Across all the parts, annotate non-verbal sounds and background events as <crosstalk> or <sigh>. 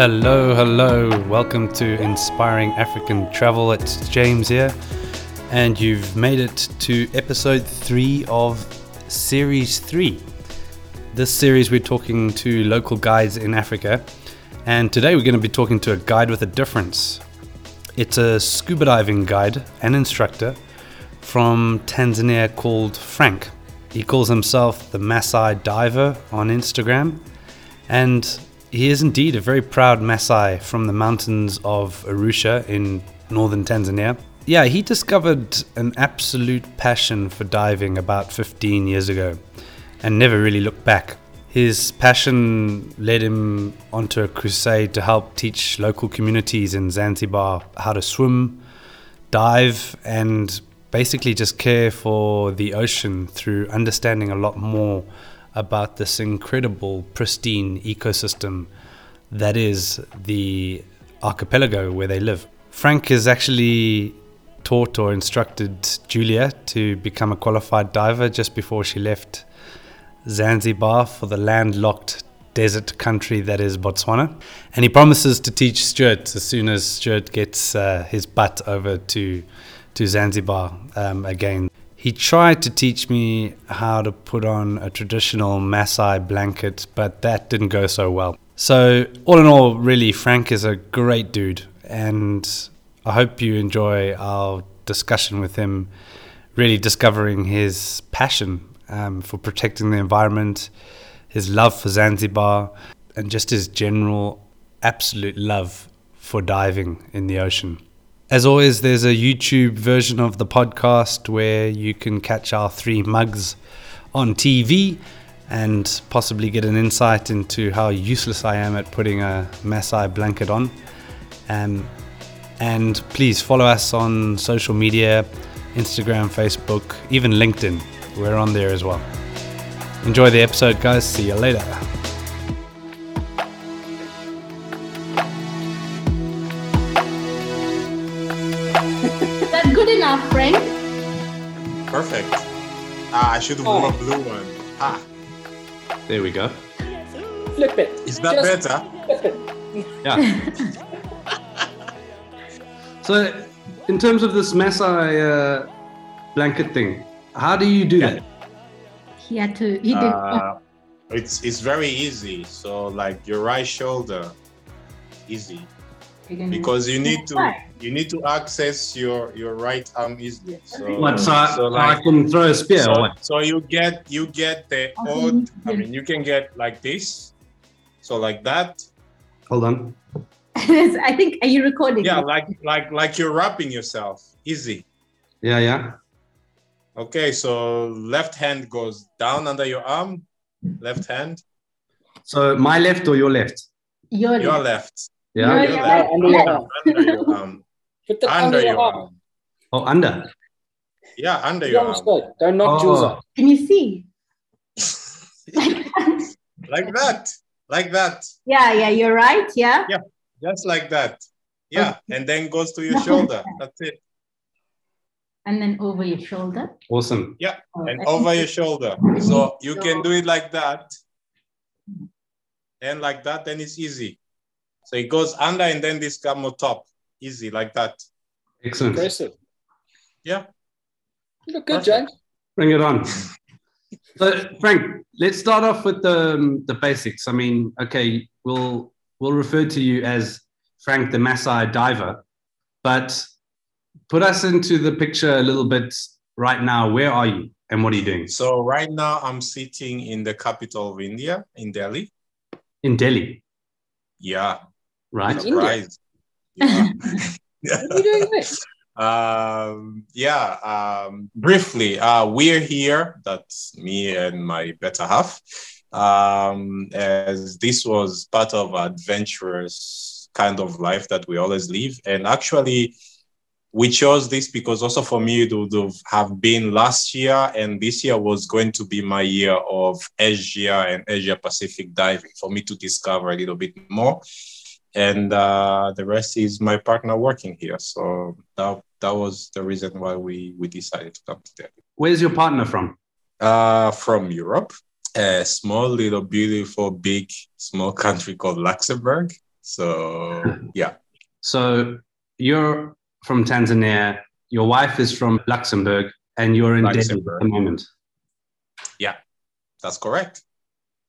Hello, hello. Welcome to Inspiring African Travel. It's James here, and you've made it to episode three of series three. This series, we're talking to local guides in Africa, and today we're going to be talking to a guide with a difference. It's a scuba diving guide and instructor from Tanzania called Frank. He calls himself the Masai Diver on Instagram, and he is indeed a very proud Masai from the mountains of Arusha in northern Tanzania. Yeah, he discovered an absolute passion for diving about 15 years ago and never really looked back. His passion led him onto a crusade to help teach local communities in Zanzibar how to swim, dive, and basically just care for the ocean through understanding a lot more about this incredible, pristine ecosystem that is the archipelago where they live. Frank has actually taught or instructed Julia to become a qualified diver just before she left Zanzibar for the landlocked desert country that is Botswana. And he promises to teach Stuart as soon as Stuart gets uh, his butt over to, to Zanzibar um, again. He tried to teach me how to put on a traditional Maasai blanket, but that didn't go so well. So, all in all, really, Frank is a great dude, and I hope you enjoy our discussion with him, really discovering his passion um, for protecting the environment, his love for Zanzibar, and just his general absolute love for diving in the ocean. As always, there's a YouTube version of the podcast where you can catch our three mugs on TV and possibly get an insight into how useless I am at putting a Maasai blanket on. Um, and please follow us on social media Instagram, Facebook, even LinkedIn. We're on there as well. Enjoy the episode, guys. See you later. <laughs> That's good enough, Frank. Perfect. Ah, I should have worn a blue one. Ah, There we go. Flip it. is that Just better? flip it. Yeah. <laughs> so, in terms of this Maasai uh, blanket thing, how do you do Yeah. that? He had to. He did. Uh, it's it's very easy. So like your right shoulder, easy because you need to you need to access your your right arm easily. So, What? So, I, so I can throw a spear so, so you get you get the Okay, odd. I mean, you can get like this. So like that. Hold on. <laughs> I think. Are you recording? Yeah, like like like you're wrapping yourself. Easy. Yeah, yeah. Okay, so left hand goes down under your arm. Left hand. So, my left or your left? Your Your left. left. Yeah. Your Your left. left. Under your arm. Under your arm. Put it Under under your your arm. arm. Oh, under. Yeah, under your arm. understood. Don't knock Oh. Jules up. Can you see? <laughs> like that. Like that. yeah, yeah. You're right. Yeah. Yeah, just like that. Yeah. And then goes to your shoulder. <laughs> That's it. And then over your shoulder. Awesome. Oh, And over your shoulder. So you can do it like that. And like that, then it's easy. So it goes under and then this come on top. Easy, like that. Excellent. Impressive. Yeah. You look good, Perfect. James. Bring it on. So, Frank, let's start off with the, um, the basics. I mean, okay, we'll we'll refer to you as Frank the Maasai diver, but put us into the picture a little bit right now. Where are you and what are you doing? So right now I'm sitting in the capital of India, in Delhi. In Delhi, Yeah. Right? India? Surprise. <laughs> Yeah. What are you doing there? um yeah um briefly uh we're here that's me and my better half um as this was part of adventurous kind of life that we always live and actually we chose this because also for me it would have been last year and this year was going to be my year of asia and asia pacific diving for me to discover a little bit more and uh, the rest is my partner working here. So that that was the reason why we we decided to come to Delhi. Where's your partner from? Uh, from Europe, a small little beautiful big small country called Luxembourg. So <laughs> yeah. So you're from Tanzania. Your wife is from Luxembourg, and you're in Delhi at the moment. Yeah, that's correct.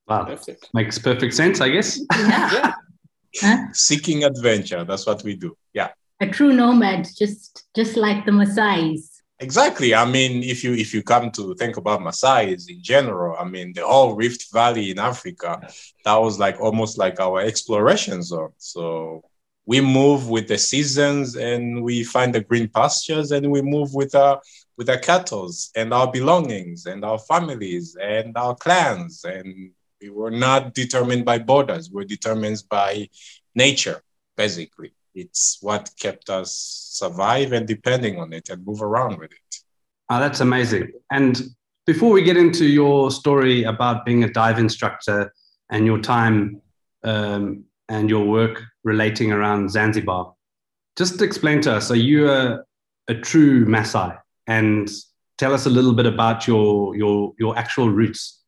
Wow, Perfect. makes perfect sense, I guess. Yeah. <laughs> Huh? Seeking adventure. That's what we do. Yeah. A true nomad, just just like the Maasai's. Exactly. I mean, if you if you come to think about Maasai's in general, I mean, the whole Rift Valley in Africa, that was like almost like our exploration zone. So we move with the seasons, and we find the green pastures, and we move with our with our cattle and our belongings and our families and our clans, and we were not determined by borders. We're determined by nature, basically. It's what kept us survive and depending on it and move around with it. Oh, that's amazing. And before we get into your story about being a dive instructor and your time um, and your work relating around Zanzibar, just explain to us are you a, a true Maasai? And tell us a little bit about your, your, your actual roots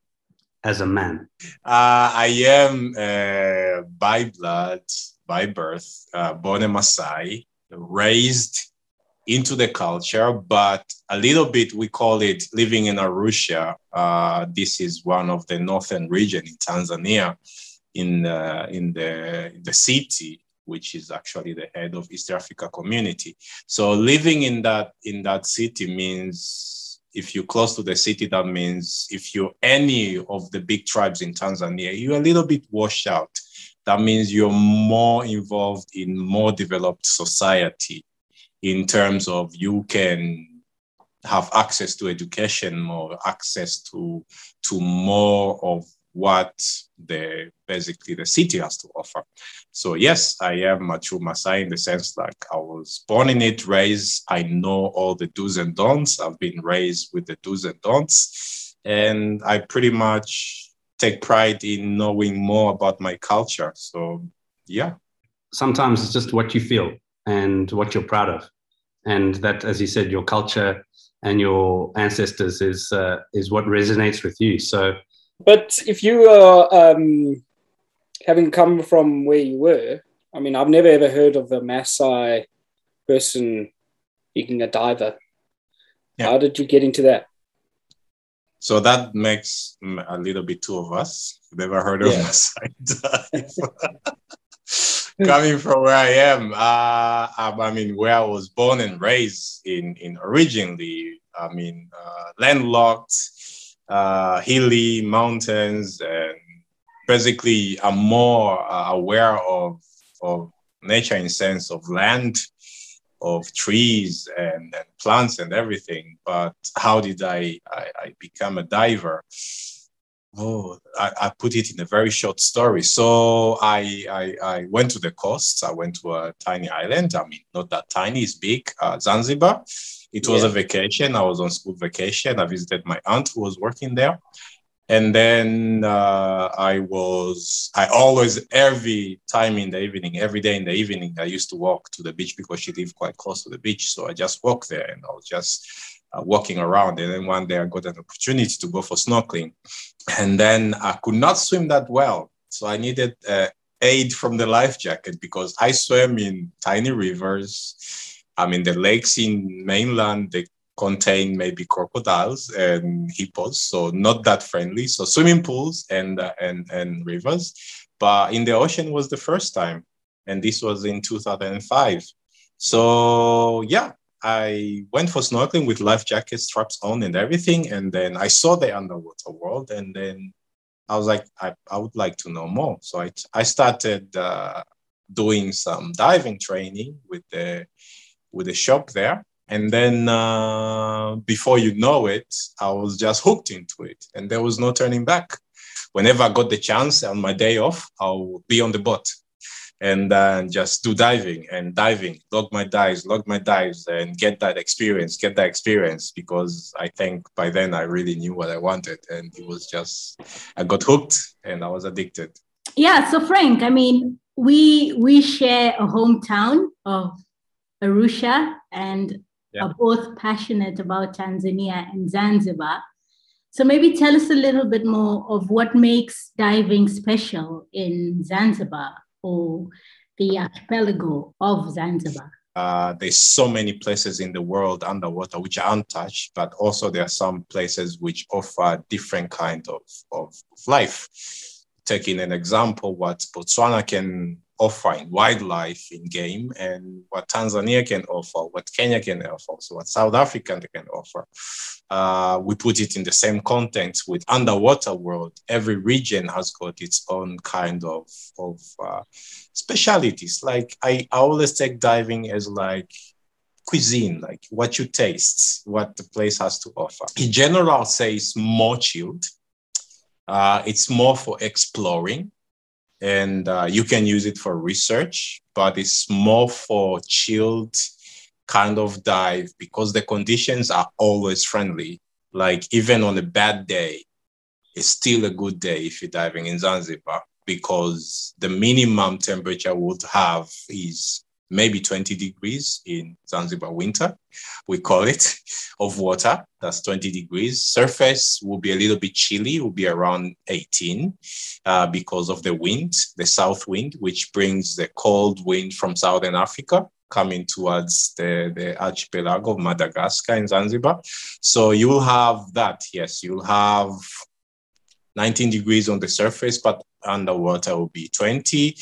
as a man. Uh, I am uh, by blood, by birth, uh, born a Maasai, raised into the culture, but a little bit we call it living in Arusha. Uh, this is one of the northern region in Tanzania, in uh, in the in the city, which is actually the head of East Africa Community. So living in that in that city means if you're close to the city, that means if you're any of the big tribes in Tanzania, you're a little bit washed out. That means you're more involved in more developed society in terms of you can have access to education, more access to to more of what the basically the city has to offer. So yes, I am a true Maasai in the sense like I was born in it, raised. I know all the do's and don'ts. I've been raised with the do's and don'ts, and I pretty much take pride in knowing more about my culture. So yeah, Sometimes it's just what you feel and what you're proud of. And that, as you said, your culture and your ancestors is, uh, is what resonates with you. So, But if you are um, having come from where you were, I mean, I've never ever heard of a Maasai person being a diver. Yeah. How did you get into that? so that makes a little bit two of us. Never heard of Yeah. <laughs> Maasai dive. <laughs> Coming from where I am, uh, um, I mean, where I was born and raised in, in originally, I mean, uh, landlocked, uh, hilly mountains, and basically, I'm more uh, aware of of nature in sense of land, of trees and, and plants and everything. But how did I, I, I become a diver? Oh, I, I put it in a very short story. So I, I, I went to the coast. I went to a tiny island. I mean, not that tiny, it's big, uh, Zanzibar. It was Yeah. a vacation. I was on school vacation. I visited my aunt who was working there. And then uh, I was, I always, every time in the evening, every day in the evening, I used to walk to the beach because she lived quite close to the beach. So I just walked there and I was just uh, walking around. And then one day I got an opportunity to go for snorkeling. And then I could not swim that well. So I needed uh, aid from the life jacket because I swam in tiny rivers. I mean, the lakes in mainland, they contain maybe crocodiles and hippos, so not that friendly. So swimming pools and uh, and and rivers, but in the ocean was the first time, and this was in 2005. So yeah, I went for snorkeling with life jackets, straps on and everything, and then I saw the underwater world, and then I was like, I, I would like to know more. So I I started uh, doing some diving training with the with a shop there and then uh, before you know it, I was just hooked into it, and there was no turning back. Whenever I got the chance on my day off, I'll be on the boat and uh, just do diving and diving, log my dives, log my dives, and get that experience, get that experience. Because I think by then I really knew what I wanted, and it was just I got hooked and I was addicted. Yeah. So Frank, I mean, we we share a hometown of Arusha and Yeah. are both passionate about Tanzania and Zanzibar. So maybe tell us a little bit more of what makes diving special in Zanzibar or the archipelago of Zanzibar? Uh, there's so many places in the world underwater which are untouched, but also there are some places which offer different kind of, of life. Taking an example, what Botswana can offer in wildlife in game and what Tanzania can offer, what Kenya can offer, so what South Africa can offer. Uh, we put it in the same context with underwater world. Every region has got its own kind of, of uh, specialities. Like I, I always take diving as like cuisine, like what you taste, what the place has to offer. In general, I'll say it's more chilled. Uh, it's more for exploring and uh, you can use it for research, but it's more for chilled kind of dive because the conditions are always friendly. Like even on a bad day, it's still a good day if you're diving in Zanzibar because the minimum temperature would have is maybe 20 degrees in Zanzibar winter, we call it, <laughs> of water. That's 20 degrees. Surface will be a little bit chilly, will be around 18 uh, because of the wind, the south wind, which brings the cold wind from Southern Africa coming towards the, the archipelago of Madagascar in Zanzibar. So you will have that, yes, you'll have 19 degrees on the surface, but underwater will be 20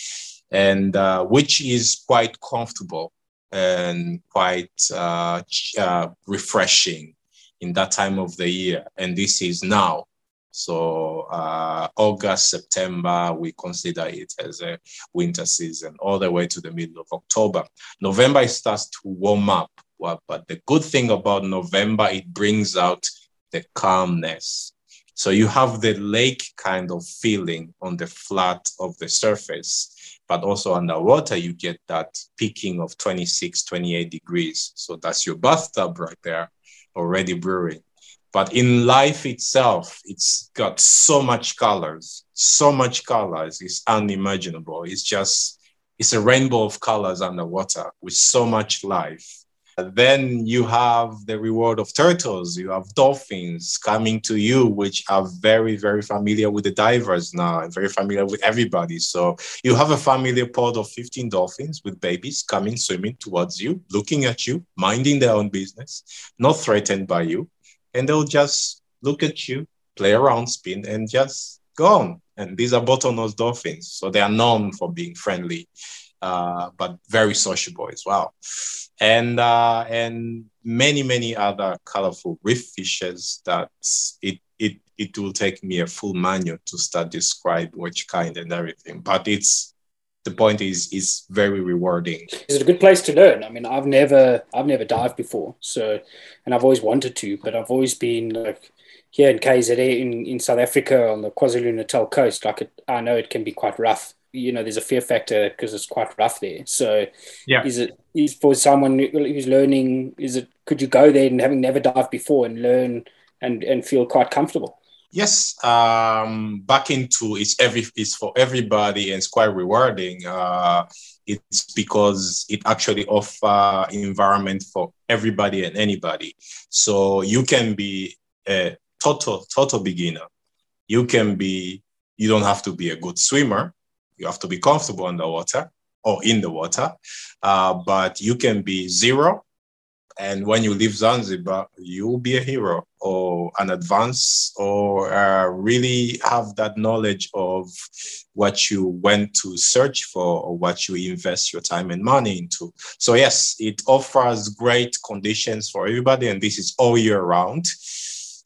and uh, which is quite comfortable and quite uh, uh, refreshing in that time of the year. And this is now. So uh, August, September, we consider it as a winter season, all the way to the middle of October. November, it starts to warm up. Well, but the good thing about November, it brings out the calmness. So you have the lake kind of feeling on the flat of the surface but also underwater, you get that peaking of 26, 28 degrees. So that's your bathtub right there, already brewing. But in life itself, it's got so much colors, so much colors. It's unimaginable. It's just, it's a rainbow of colors underwater with so much life. Then you have the reward of turtles. You have dolphins coming to you, which are very, very familiar with the divers now and very familiar with everybody. So you have a family pod of 15 dolphins with babies coming swimming towards you, looking at you, minding their own business, not threatened by you. And they'll just look at you, play around, spin, and just go on. And these are bottlenose dolphins. So they are known for being friendly, uh, but very sociable as well. And uh, and many many other colorful reef fishes that it it it will take me a full manual to start describe which kind and everything. But it's the point is is very rewarding. Is it a good place to learn. I mean i've never i've never dived before so and i've always wanted to but i've always been like here in KZN in, in South Africa on the KwaZulu-Natal coast like it, I know it can be quite rough you know there's a fear factor because it's quite rough there. So yeah. is it is for someone who's learning is it could you go there and having never dived before and learn and and feel quite comfortable? Yes um back into it's every it's for everybody and it's quite rewarding. Uh it's because it actually offer environment for everybody and anybody. So you can be a total total beginner. You can be you don't have to be a good swimmer you have to be comfortable underwater or in the water, uh, but you can be zero. And when you leave Zanzibar, you'll be a hero or an advance or uh, really have that knowledge of what you went to search for or what you invest your time and money into. So, yes, it offers great conditions for everybody, and this is all year round.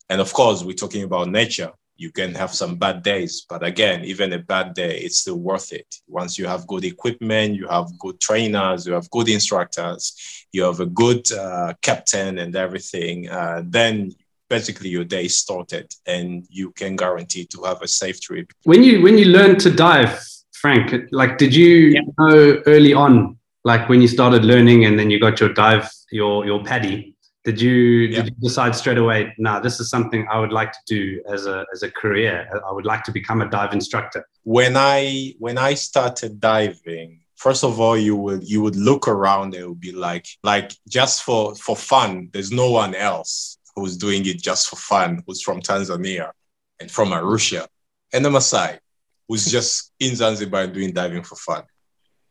And of course, we're talking about nature you can have some bad days but again even a bad day it's still worth it. Once you have good equipment you have good trainers you have good instructors you have a good uh, captain and everything uh, then basically your day started and you can guarantee to have a safe trip. When you when you learned to dive frank like did you yeah. know early on like when you started learning and then you got your dive your your PADI did you yeah. did you decide straight away? Now, this is something I would like to do as a as a career. I would like to become a dive instructor. When I when I started diving, first of all, you would you would look around. It would be like like just for for fun. There's no one else who's doing it just for fun. Who's from Tanzania and from Arusha and the Maasai, who's <laughs> just in Zanzibar doing diving for fun.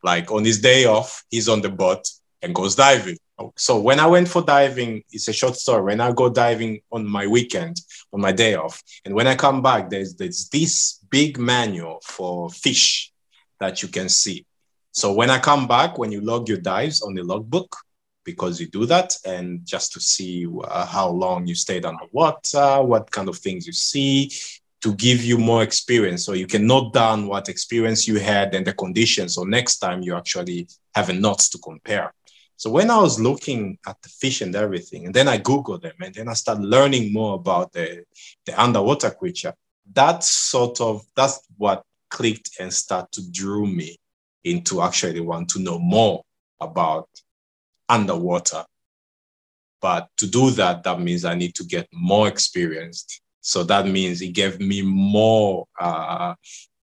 Like on his day off, he's on the boat and goes diving. So when I went for diving, it's a short story. When I go diving on my weekend, on my day off, and when I come back, there's there's this big manual for fish that you can see. So when I come back, when you log your dives on the logbook, because you do that, and just to see uh, how long you stayed underwater, what kind of things you see, to give you more experience. So you can note down what experience you had and the conditions. So next time you actually have a notes to compare. So when I was looking at the fish and everything, and then I Googled them, and then I started learning more about the, the underwater creature, that sort of, that's what clicked and started to drew me into actually want to know more about underwater. But to do that, that means I need to get more experienced. So that means it gave me more uh,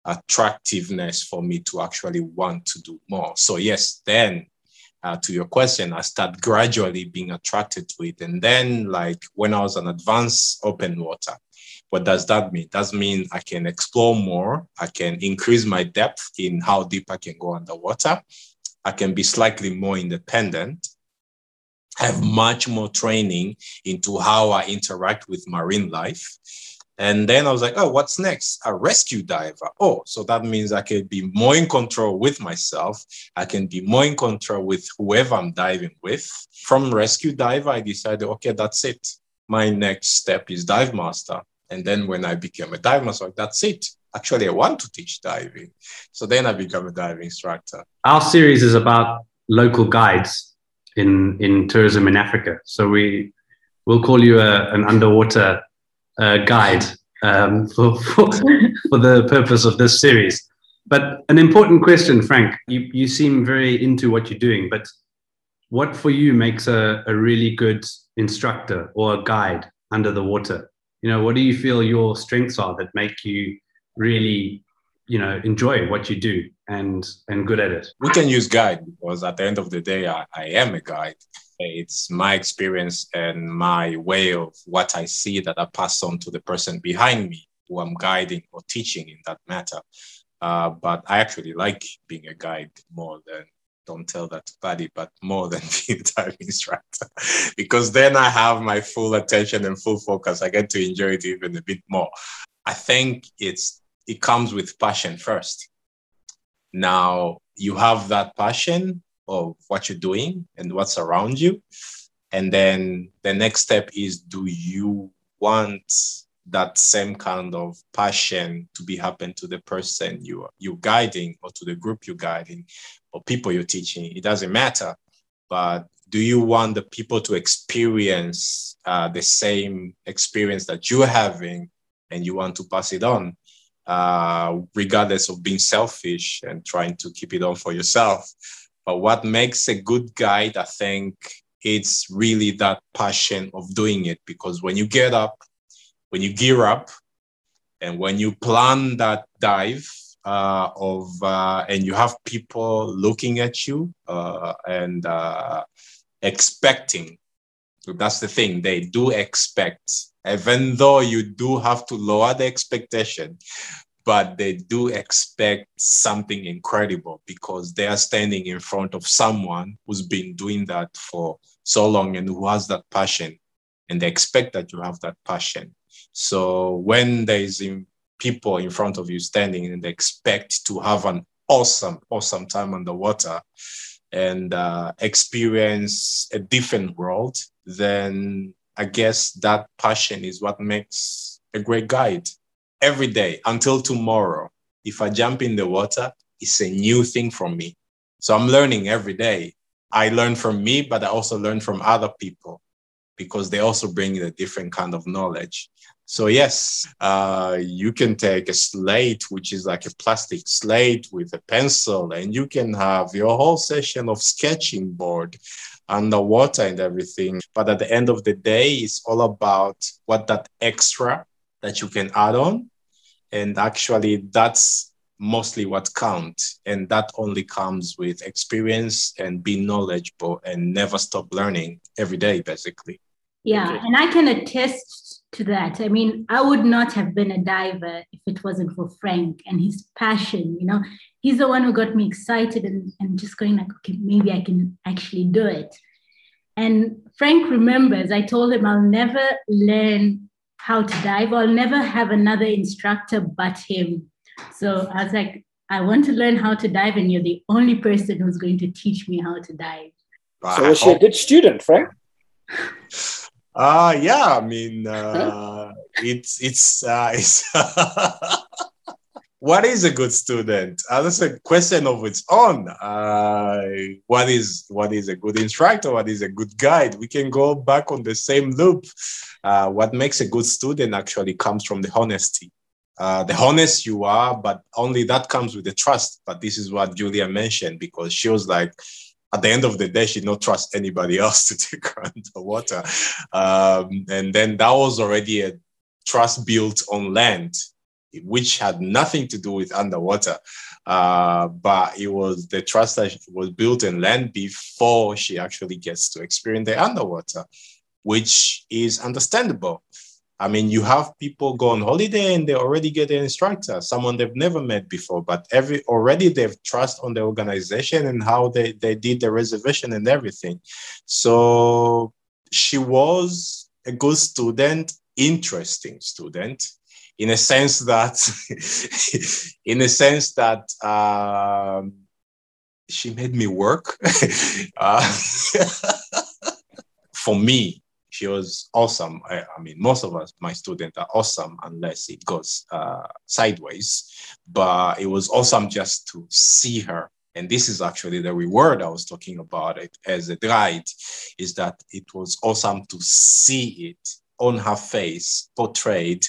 attractiveness for me to actually want to do more. So yes, then uh, to your question, I start gradually being attracted to it. And then, like when I was an advanced open water, what does that mean? Does mean I can explore more. I can increase my depth in how deep I can go underwater. I can be slightly more independent. Have much more training into how I interact with marine life. And then I was like, oh, what's next? A rescue diver. Oh, so that means I can be more in control with myself. I can be more in control with whoever I'm diving with. From rescue diver, I decided, okay, that's it. My next step is dive master. And then when I became a dive master, like, that's it. Actually, I want to teach diving. So then I became a diving instructor. Our series is about local guides in, in tourism in Africa. So we will call you a, an underwater uh, guide um, <laughs> for, for, for the purpose of this series. But an important question, Frank. You, you seem very into what you're doing, but what for you makes a, a really good instructor or a guide under the water? You know, what do you feel your strengths are that make you really, you know, enjoy what you do and and good at it? We can use guide because at the end of the day, I, I am a guide. It's my experience and my way of what I see that I pass on to the person behind me who I'm guiding or teaching in that matter. Uh, but I actually like being a guide more than don't tell that to PADI, but more than <laughs> being a instructor, <laughs> because then I have my full attention and full focus. I get to enjoy it even a bit more. I think it's it comes with passion first. Now you have that passion, of what you're doing and what's around you. And then the next step is do you want that same kind of passion to be happen to the person you are you're guiding or to the group you're guiding or people you're teaching it doesn't matter but do you want the people to experience uh, the same experience that you're having and you want to pass it on uh, regardless of being selfish and trying to keep it on for yourself but what makes a good guide, I think, it's really that passion of doing it. Because when you get up, when you gear up, and when you plan that dive uh, of uh, and you have people looking at you uh, and uh, expecting, that's the thing. They do expect, even though you do have to lower the expectation but they do expect something incredible because they are standing in front of someone who's been doing that for so long and who has that passion and they expect that you have that passion. So when there is people in front of you standing and they expect to have an awesome awesome time underwater and uh, experience a different world then i guess that passion is what makes a great guide every day until tomorrow. If I jump in the water, it's a new thing for me. So I'm learning every day. I learn from me, but I also learn from other people because they also bring a different kind of knowledge. So yes, uh, you can take a slate, which is like a plastic slate with a pencil, and you can have your whole session of sketching board underwater and everything. But at the end of the day, it's all about what that extra that you can add on. And actually, that's mostly what counts. And that only comes with experience and being knowledgeable and never stop learning every day, basically. Yeah. Okay. And I can attest to that. I mean, I would not have been a diver if it wasn't for Frank and his passion. You know, he's the one who got me excited and, and just going like, okay, maybe I can actually do it. And Frank remembers I told him I'll never learn how to dive. I'll never have another instructor but him. So I was like, I want to learn how to dive, and you're the only person who's going to teach me how to dive. So was she a good student, Frank? <laughs> Uh yeah, I mean uh, it's it's uh, it's <laughs> what is a good student? Uh, that's a question of its own. Uh, what is what is a good instructor? What is a good guide? We can go back on the same loop. Uh, what makes a good student actually comes from the honesty. Uh, the honest you are, but only that comes with the trust. But this is what Julia mentioned because she was like, at the end of the day, she not trust anybody <laughs> else to take her underwater. Um, and then that was already a trust built on land which had nothing to do with underwater. Uh, but it was the trust that was built in land before she actually gets to experience the underwater, which is understandable. I mean, you have people go on holiday and they already get an instructor, someone they've never met before, but every already they've trust on the organization and how they, they did the reservation and everything. So she was a good student, interesting student, in a sense that <laughs> in a sense that um, she made me work. <laughs> Uh, <laughs> for me she was awesome. I, I, mean most of us my students are awesome unless it goes uh, sideways. But it was awesome just to see her. And this is actually the reward I was talking about it as a guide, is that it was awesome to see it on her face portrayed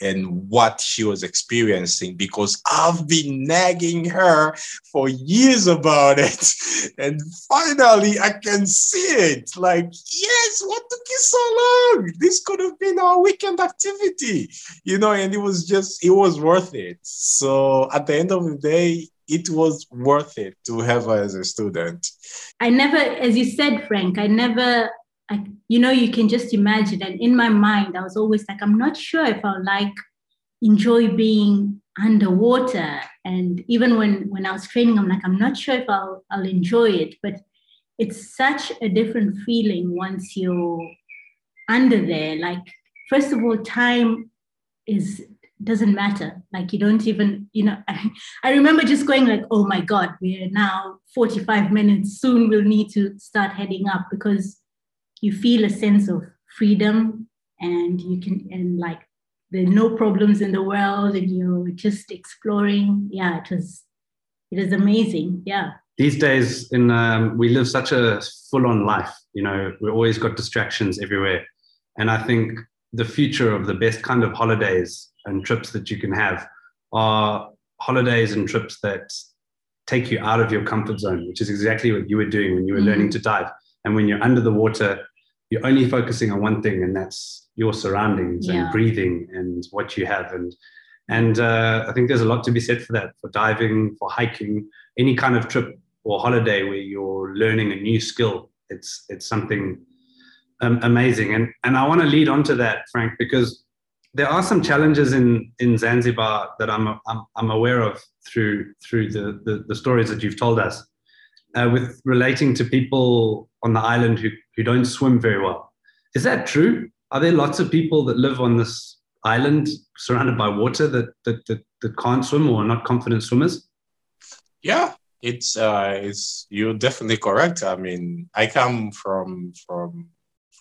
and what she was experiencing because I've been nagging her for years about it. <laughs> And finally, I can see it. Like, yes, what took you so long? This could have been our weekend activity, you know, and it was just, it was worth it. So at the end of the day, it was worth it to have her as a student. I never, as you said, Frank, I never I, you know, you can just imagine. And in my mind, I was always like, I'm not sure if I'll like enjoy being underwater. And even when when I was training, I'm like, I'm not sure if I'll I'll enjoy it. But it's such a different feeling once you're under there. Like, first of all, time is doesn't matter. Like you don't even, you know, I, <laughs> I remember just going like, oh my God, we're now 45 minutes. Soon we'll need to start heading up because you feel a sense of freedom and you can and like there are no problems in the world and you're just exploring. Yeah it was it is amazing. Yeah. These days in um, we live such a full-on life you know we always got distractions everywhere. And i think the future of the best kind of holidays and trips that you can have are holidays and trips that take you out of your comfort zone which is exactly what you were doing when you were mm-hmm. learning to dive. And when you're under the water you're only focusing on one thing and that's your surroundings yeah. and breathing and what you have. And and uh, i think there's a lot to be said for that for diving for hiking any kind of trip or holiday where you're learning a new skill. It's it's something um, amazing. And and i want to lead on to that frank because there are some challenges in in zanzibar that i'm i'm, I'm aware of through through the, the, the stories that you've told us uh, with relating to people on the island who, who don't swim very well. Is that true? Are there lots of people that live on this island surrounded by water that, that, that, that can't swim or are not confident swimmers? Yeah, it's uh, it's you're definitely correct. I mean, I come from from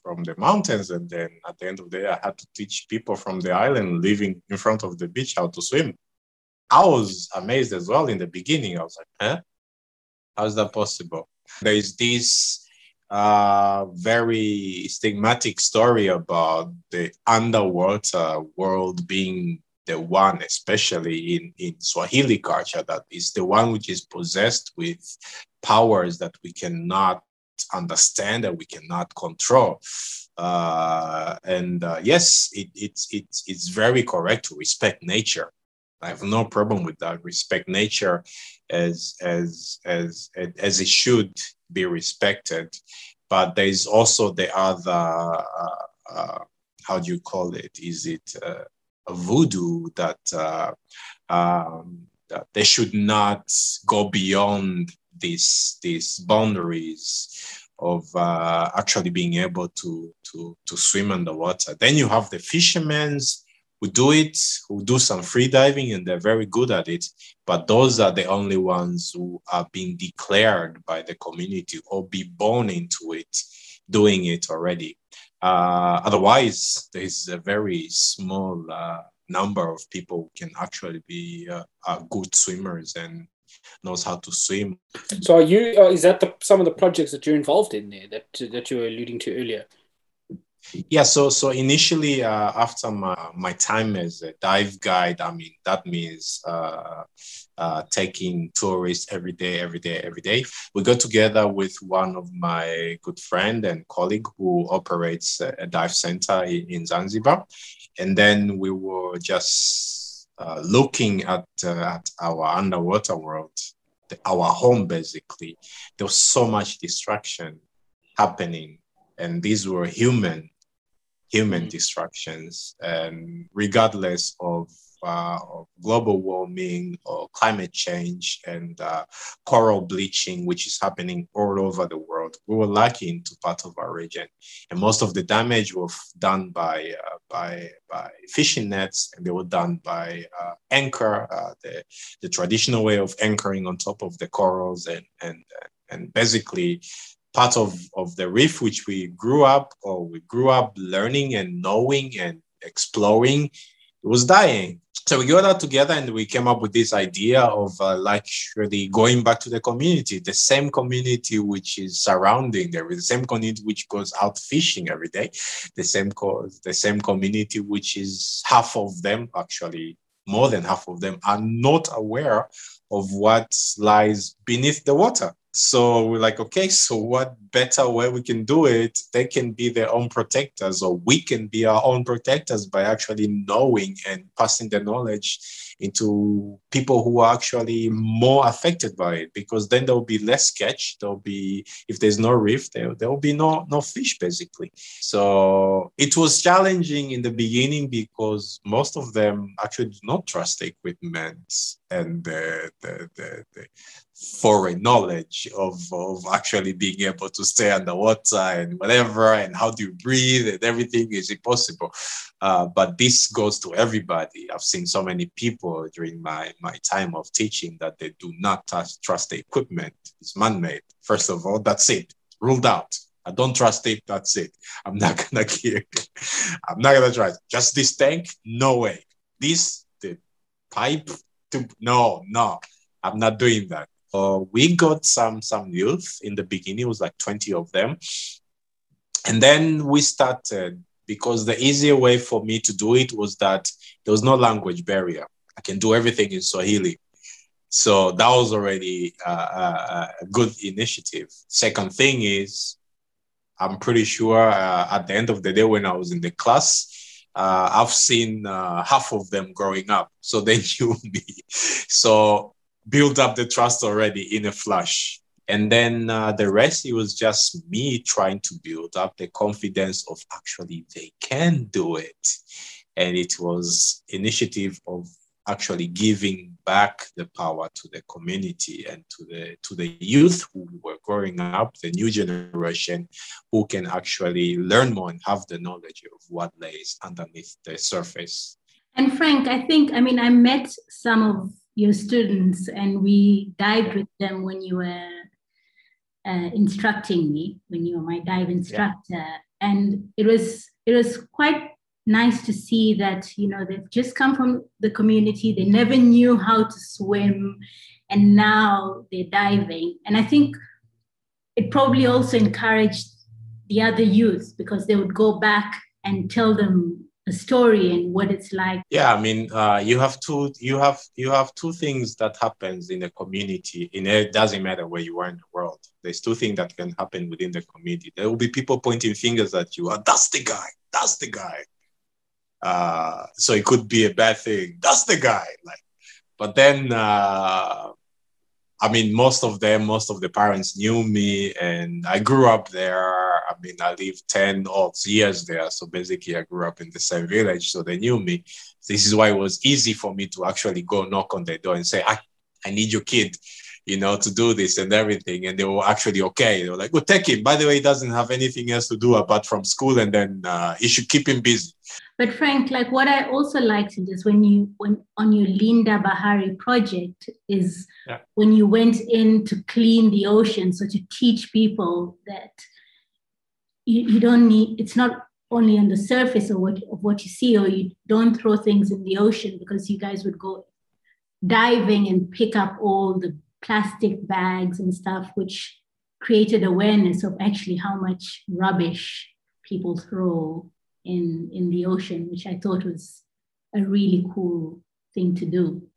from the mountains, and then at the end of the day, I had to teach people from the island living in front of the beach how to swim. I was amazed as well in the beginning. I was like, huh? How's that possible? There is this uh, very stigmatic story about the underwater world being the one, especially in, in Swahili culture, that is the one which is possessed with powers that we cannot understand and we cannot control. Uh, and uh, yes, it, it's, it's, it's very correct to respect nature. I have no problem with that. Respect nature as as as as it should be respected. But there is also the other uh, uh, how do you call it? Is it uh, a voodoo that uh, um, that they should not go beyond these these boundaries of uh, actually being able to to to swim underwater. Then you have the fishermen who do it, who do some free diving, and they're very good at it. But those are the only ones who are being declared by the community or be born into it, doing it already. Uh, otherwise, there is a very small uh, number of people who can actually be uh, good swimmers and knows how to swim. So, are you? Uh, is that the, some of the projects that you're involved in there that that you were alluding to earlier? Yeah, so so initially, uh, after my, my time as a dive guide, I mean that means uh, uh, taking tourists every day, every day, every day. We got together with one of my good friend and colleague who operates a dive center in, Zanzibar, and then we were just uh, looking at uh, at our underwater world, our home basically. There was so much distraction happening, and these were human human mm-hmm. distractions, and regardless of uh, of global warming or climate change and uh, coral bleaching, which is happening all over the world. We were lucky into part of our region, and most of the damage was done by uh, by by fishing nets, and they were done by uh, anchor, uh, the the traditional way of anchoring on top of the corals, and and and basically part of, of the reef which we grew up or we grew up learning and knowing and exploring was dying. So we got out together and we came up with this idea of uh, like really going back to the community the same community which is surrounding there the same community which goes out fishing every day the same co- the same community which is half of them actually more than half of them are not aware of what lies beneath the water so we're like, okay, so what better way we can do it? They can be their own protectors, or we can be our own protectors by actually knowing and passing the knowledge into people who are actually more affected by it. Because then there will be less catch. There'll be if there's no reef, there, there will be no no fish basically. So it was challenging in the beginning because most of them actually do not trust the equipment and the the, the, the foreign knowledge of, of actually being able to stay underwater and whatever and how do you breathe and everything is impossible uh, but this goes to everybody i've seen so many people during my, my time of teaching that they do not trust, trust the equipment it's man-made first of all that's it ruled out I don't trust it. That's it. I'm not <laughs> gonna keep. I'm not gonna try. Just this tank? No way. This the pipe? To, no, no. I'm not doing that. Uh, we got some some youth in the beginning. It was like 20 of them, and then we started because the easier way for me to do it was that there was no language barrier. I can do everything in Swahili. So that was already uh, a good initiative. Second thing is, I'm pretty sure uh, at the end of the day when I was in the class, uh, I've seen uh, half of them growing up. So they <laughs> knew me. So build up the trust already in a flash. And then uh, the rest, it was just me trying to build up the confidence of actually they can do it. And it was initiative of actually giving back the power to the community and to the to the youth who were growing up, the new generation who can actually learn more and have the knowledge of what lays underneath the surface. And Frank, I think I mean I met some of your students and we dived with them when you were uh, instructing me when you were my dive instructor. Yeah. and it was it was quite nice to see that you know they've just come from the community. They never knew how to swim and now they're diving. And i think it probably also encouraged the other youth because they would go back and tell them story and what it's like. Yeah i mean uh, you have two you have you have two things that happens in a community. In it doesn't matter where you are in the world there's two things that can happen within the community. There will be people pointing fingers at you. Oh, that's the guy that's the guy. Uh, so it could be a bad thing. That's the guy like. But then uh, I mean, most of them, most of the parents knew me, and I grew up there. I I mean, I lived 10 odd years there. So basically, I grew up in the same village. So they knew me. This is why it was easy for me to actually go knock on the door and say, I, I need your kid, you know, to do this and everything. And they were actually okay. They were like, well, take him. By the way, he doesn't have anything else to do apart from school. And then uh, you should keep him busy. But Frank, like what I also liked is when you when on your Linda Bahari project is yeah. when you went in to clean the ocean, so to teach people that you, you don't need it's not only on the surface of what of what you see, or you don't throw things in the ocean because you guys would go diving and pick up all the plastic bags and stuff, which created awareness of actually how much rubbish people throw in in the ocean, which I thought was a really cool thing to do.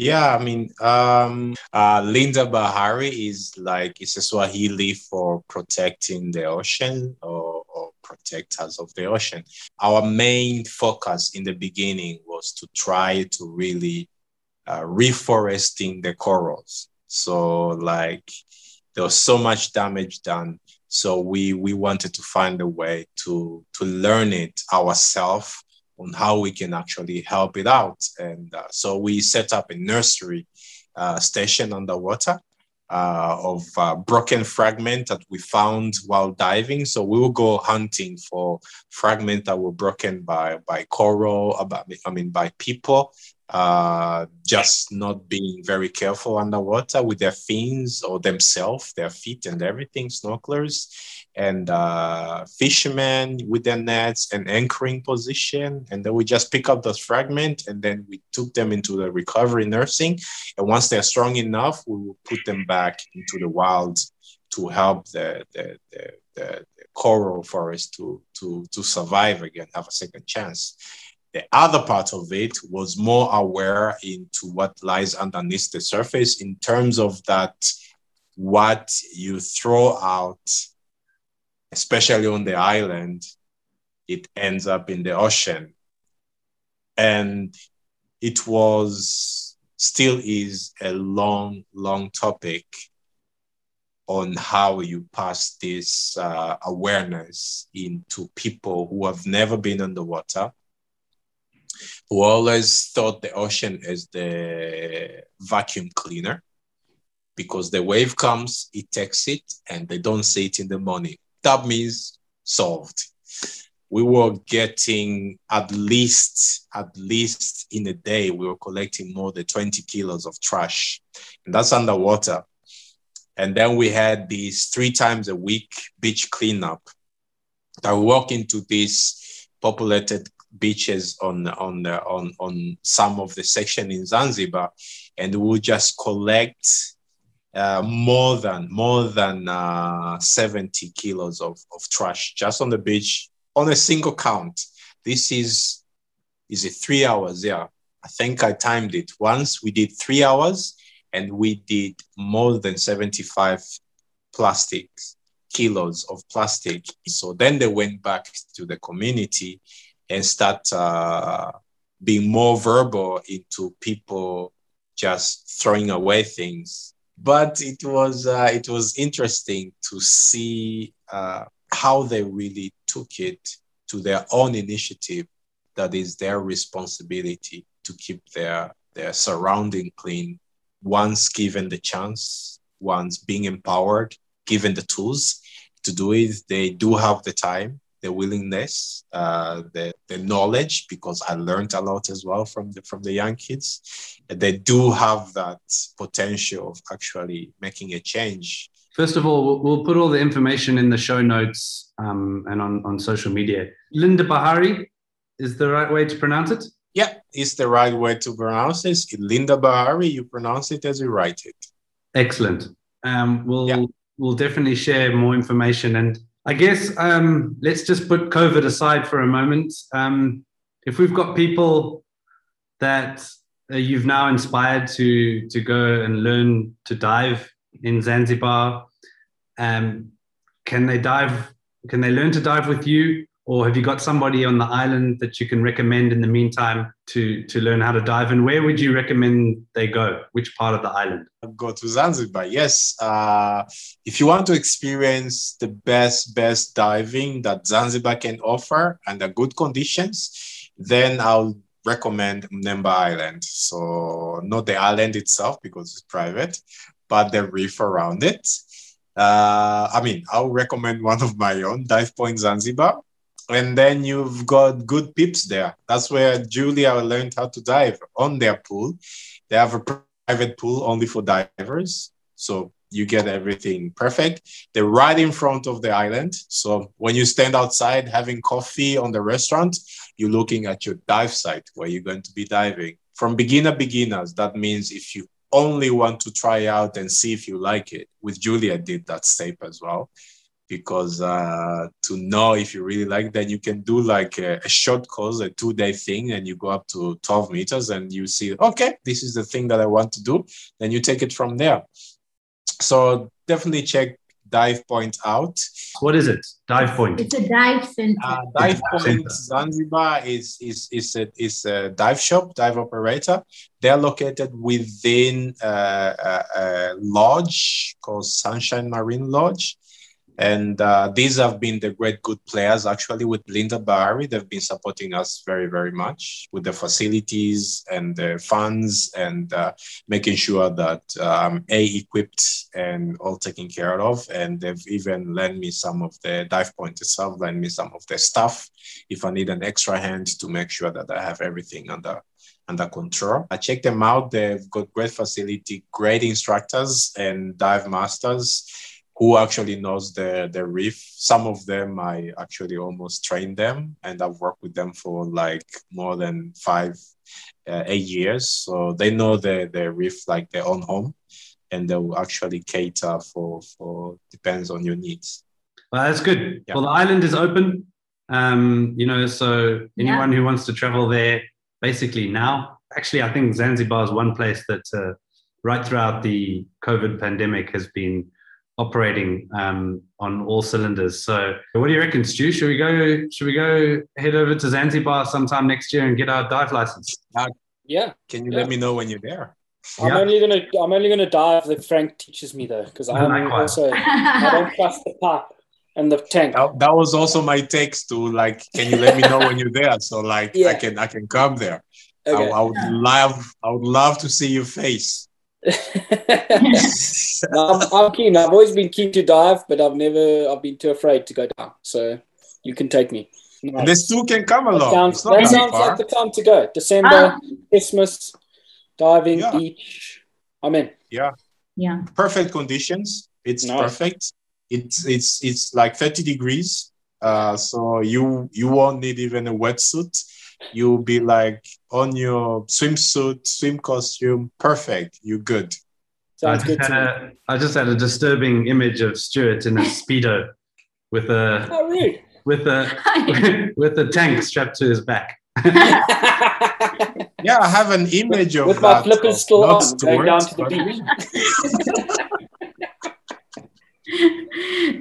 Yeah, I mean, um, uh, Linda Bahari is like it's a Swahili for protecting the ocean or, or protectors of the ocean. Our main focus in the beginning was to try to really uh, reforesting the corals. So like there was so much damage done so we we wanted to find a way to to learn it ourselves on how we can actually help it out. And uh, so we set up a nursery uh, station underwater uh, of uh, broken fragment that we found while diving. So we will go hunting for fragments that were broken by by coral, about, I mean by people, uh, just not being very careful underwater with their fins or themselves, their feet and everything, snorkelers and uh, fishermen with their nets and anchoring position. And then we just pick up those fragments and then we took them into the recovery nursing. And once they're strong enough, we will put them back into the wild to help the, the, the, the, the coral forest to, to, to survive again, have a second chance. The other part of it was more aware into what lies underneath the surface in terms of that what you throw out, especially on the island, it ends up in the ocean. And it was still is a long, long topic on how you pass this uh, awareness into people who have never been underwater who always thought the ocean is the vacuum cleaner because the wave comes, it takes it, and they don't see it in the morning. That means solved. We were getting at least, at least in a day, we were collecting more than 20 kilos of trash, and that's underwater. And then we had these three times a week beach cleanup. I walk into this populated beaches on on on on some of the section in Zanzibar, and we'll just collect uh, more than more than uh, 70 kilos of, of trash just on the beach on a single count. This is is it three hours? Yeah, I think I timed it. Once we did three hours, and we did more than 75 plastic kilos of plastic. So then they went back to the community and start uh, being more verbal into people just throwing away things. But it was uh, it was interesting to see uh, how they really took it to their own initiative. That is their responsibility to keep their their surrounding clean. Once given the chance, once being empowered, given the tools to do it, they do have the time the willingness, uh, the, the knowledge, because I learned a lot as well from the, from the young kids. They do have that potential of actually making a change. First of all, we'll, we'll put all the information in the show notes um, and on, on social media. Linda Bahari is the right way to pronounce it? Yeah, it's the right way to pronounce it. Linda Bahari, you pronounce it as you write it. Excellent. Um, we'll, yeah. we'll definitely share more information and I guess um, let's just put COVID aside for a moment. Um, if we've got people that uh, you've now inspired to to go and learn to dive in Zanzibar, um, can they dive? Can they learn to dive with you, or have you got somebody on the island that you can recommend in the meantime to to learn how to dive? And where would you recommend they go? Which part of the island? Go to Zanzibar. Yes. Uh, if you want to experience the best best diving that Zanzibar can offer under good conditions, then I'll recommend Mnemba Island. So not the island itself because it's private, but the reef around it. Uh, I mean, I'll recommend one of my own, Dive Point Zanzibar. And then you've got good pips there. That's where Julia learned how to dive on their pool. They have a private pool only for divers. So you get everything perfect. They're right in front of the island. So when you stand outside having coffee on the restaurant, you're looking at your dive site where you're going to be diving. From beginner beginners, that means if you only want to try out and see if you like it, with Julia did that step as well because uh, to know if you really like that, you can do like a, a short course, a two day thing, and you go up to 12 meters and you see, okay, this is the thing that I want to do. Then you take it from there. So definitely check Dive Point out. What is it? Dive Point. It's a dive center. Uh, dive Point Zanzibar is is is a, is a dive shop, dive operator. They're located within uh, a, a lodge called Sunshine Marine Lodge. And uh, these have been the great good players actually with Linda Bahari. They've been supporting us very, very much with the facilities and the funds and uh, making sure that I'm um, A, equipped and all taken care of. And they've even lent me some of the dive point itself, lent me some of their stuff if I need an extra hand to make sure that I have everything under under control. I checked them out. They've got great facility, great instructors and dive masters who actually knows the, the reef. Some of them I actually almost trained them and I've worked with them for like more than five, uh, eight years. So they know the, the reef like their own home and they will actually cater for, for depends on your needs. Well, that's good. Yeah. Well, the island is open. Um, you know, so anyone yeah. who wants to travel there, basically now, actually, I think Zanzibar is one place that uh, right throughout the COVID pandemic has been operating um, on all cylinders. So, what do you reckon, Stu? Should we go? Should we go head over to Zanzibar sometime next year and get our dive license? Uh, yeah. Can you yeah. let me know when you're there? I'm yeah. only gonna I'm only gonna dive if Frank teaches me though, because I'm also I don't <laughs> trust the pipe and the tank. That, that, was also my text to like, can you let me know when you're there? So like yeah. I can I can come there. Okay. I, I would love I would love to see your face. <laughs> I'm, I'm, keen. I've always been keen to dive, but I've never. I've been too afraid to go down. So you can take me. Nice. This too can come along. That sounds, that sounds like the time to go. December, ah. Christmas, diving, yeah. beach. I'm in. Yeah. Yeah. Perfect conditions. It's nice. perfect. It's it's it's like 30 degrees. Uh, so you you won't need even a wetsuit you'll be like on your swimsuit, swim costume, perfect. You're good. Sounds I good to a, I just had a disturbing image of Stuart in a speedo with a oh, really? with a <laughs> with a tank strapped to his back. <laughs> yeah, I have an image of with my flippers still on, going down to the beach.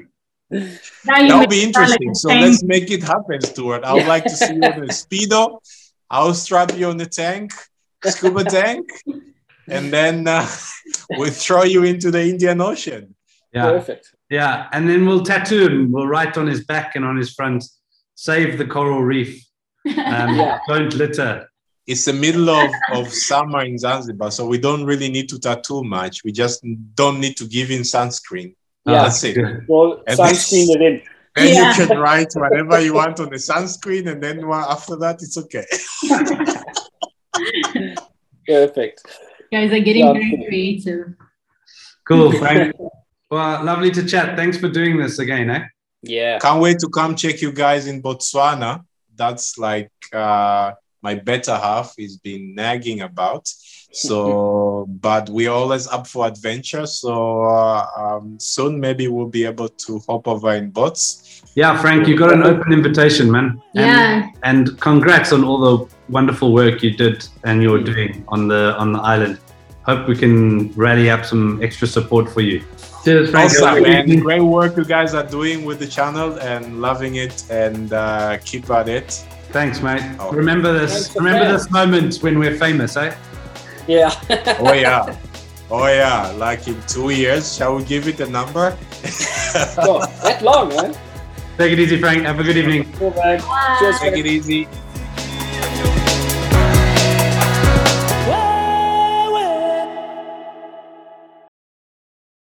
<laughs> that would be interesting. So let's make it happen, Stuart. I would like to see you on a speedo. I'll strap you on the tank, scuba tank, and then uh, <laughs> we'll throw you into the Indian Ocean. Yeah. Perfect. Yeah, and then we'll tattoo him. We'll write on his back and on his front, "Save the coral reef." Um, <laughs> yeah. Don't litter. It's the middle of, of summer in Zanzibar, so we don't really need to tattoo much. We just don't need to give in sunscreen. Yeah, that's it. Well, sunscreen it in. Then yeah. you can write whatever you want on the sunscreen, and then after that, it's okay. <laughs> Perfect. guys are getting very creative. Cool, <laughs> Frank. well, lovely to chat. Thanks for doing this again, eh? Yeah. Can't wait to come check you guys in Botswana. That's like uh, my better half is been nagging about. <laughs> So, but we're always up for adventure. So uh, um, soon maybe we'll be able to hop over in boats. Yeah, Frank, you got an open invitation, man. And, yeah. And congrats on all the wonderful work you did and you're doing on the on the island. hope we can rally up some extra support for you. Cheers, Frank. Awesome, man. Great work you guys are doing with the channel and loving it and uh, keep at it. Thanks, mate. Oh. Remember this. Remember that. this moment when we're famous, eh? Yeah. <laughs> Oh yeah. Oh yeah. Like in two years, shall we give it a number? oh, that long, man. Take it easy, Frank. Have a good evening. Cool. Bye. Cheers, Take it easy.